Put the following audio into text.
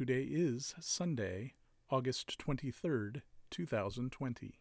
Today is Sunday, August 23rd, 2020.